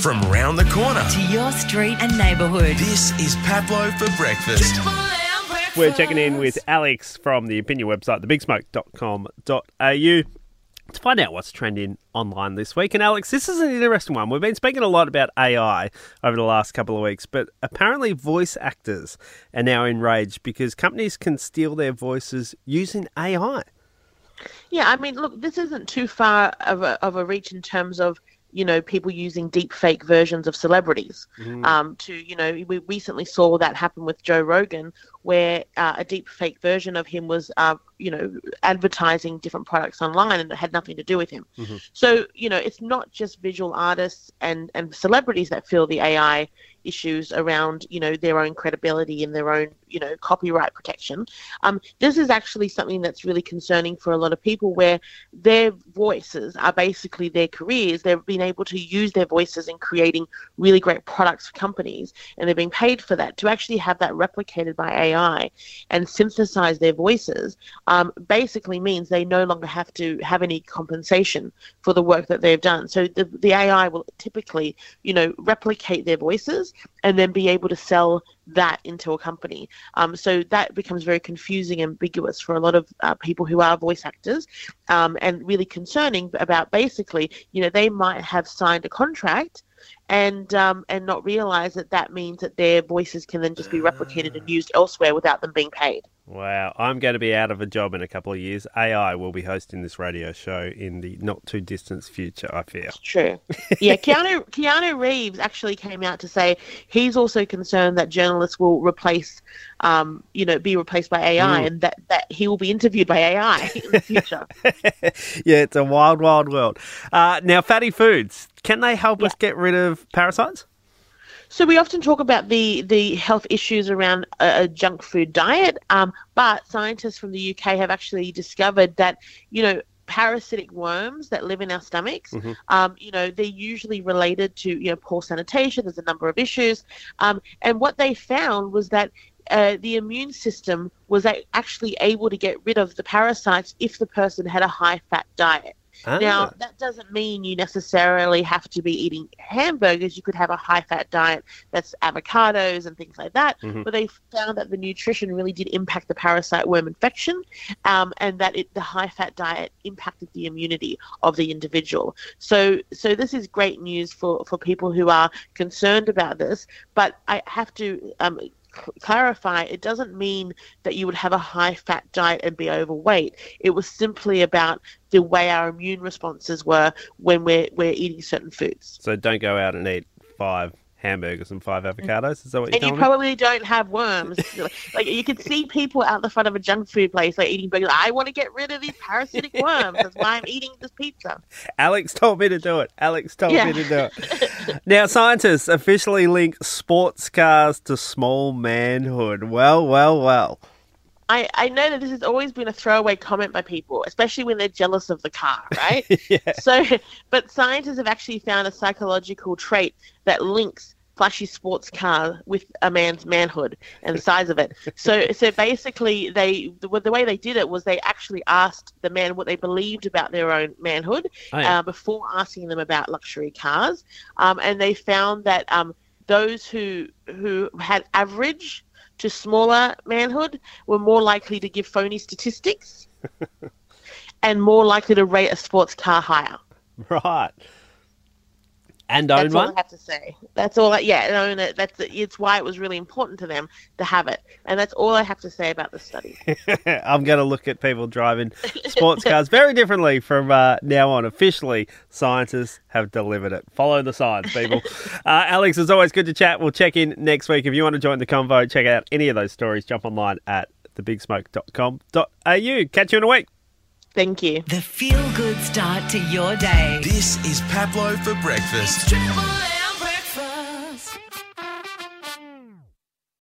from round the corner. to your street and neighbourhood. This is Pablo for breakfast. We're checking in with Alex from the opinion website, thebigsmoke.com.au, to find out what's trending online this week. And Alex, this is an interesting one. We've been speaking a lot about AI over the last couple of weeks, but apparently voice actors are now enraged because companies can steal their voices using AI. Yeah, I mean, look, this isn't too far of a, of a reach in terms of you know people using deep fake versions of celebrities. Um, to you know, we recently saw that happen with Joe Rogan, where uh, a deep fake version of him was uh, you know advertising different products online and it had nothing to do with him. So you know, it's not just visual artists and and celebrities that feel the AI issues around you know their own credibility and their own you know copyright protection. Um, this is actually something that's really concerning for a lot of people where their voices are basically their careers. They've been able to use their voices in creating really great products for companies and they're being paid for that. To actually have that replicated by ai and synthesize their voices um, basically means they no longer have to have any compensation for the work that they've done so the, the ai will typically you know replicate their voices and then be able to sell that into a company. Um, so that becomes very confusing, ambiguous for a lot of uh, people who are voice actors, um, and really concerning about basically, you know, they might have signed a contract. And um, and not realize that that means that their voices can then just be replicated and used elsewhere without them being paid. Wow, I'm going to be out of a job in a couple of years. AI will be hosting this radio show in the not too distant future, I fear. True. Yeah, Keanu Keanu Reeves actually came out to say he's also concerned that journalists will replace, um, you know, be replaced by AI, and that that he will be interviewed by AI in the future. yeah, it's a wild, wild world. Uh, now, fatty foods, can they help us get rid of parasites? So we often talk about the the health issues around a, a junk food diet, um, but scientists from the UK have actually discovered that you know parasitic worms that live in our stomachs, um, you know, they're usually related to you know poor sanitation. There's a number of issues, um, and what they found was that. Uh, the immune system was actually able to get rid of the parasites if the person had a high fat diet. Ah. Now, that doesn't mean you necessarily have to be eating hamburgers. You could have a high fat diet that's avocados and things like that. But they found that the nutrition really did impact the parasite worm infection um, and that it, the high fat diet impacted the immunity of the individual. So, so this is great news for, for people who are concerned about this. But I have to um, clarify it doesn't mean that you would have a high fat diet and be overweight. It was simply about the way our immune responses were when we're, we're eating certain foods. So don't go out and eat five hamburgers and five mm. avocados. Is that what you're And you telling me? probably don't have worms. like you can see people out the front of a junk food place, like eating burgers. I want to get rid of these parasitic worms. That's why I'm eating this pizza. Alex told me to do it. Alex told Yeah. me to do it. now, scientists officially link sports cars to small manhood. Well, well, well. I, I know that this has always been a throwaway comment by people, especially when they're jealous of the car, right? Yeah. So, but scientists have actually found a psychological trait that links flashy sports car with a man's manhood and the size of it. So, so basically, they the, the way they did it was they actually asked the man what they believed about their own manhood Oh, yeah. uh, before asking them about luxury cars, um, and they found that um, those who who had average to smaller manhood were more likely to give phony statistics and more likely to rate a sports car higher. Right. And own That's all I have to say. That's all. I, yeah, and own it. That's it's why it was really important to them to have it, and that's all I have to say about the study. I'm going to look at people driving sports cars very differently from uh, now on. Officially, scientists have delivered it. Follow the science, people. uh, Alex, it's always good to chat. We'll check in next week. If you want to join the convo, check out any of those stories. Jump online at thebigsmoke.com.au. Catch you in a week. Thank you. The feel good start to your day. This is Pablo for breakfast. Triple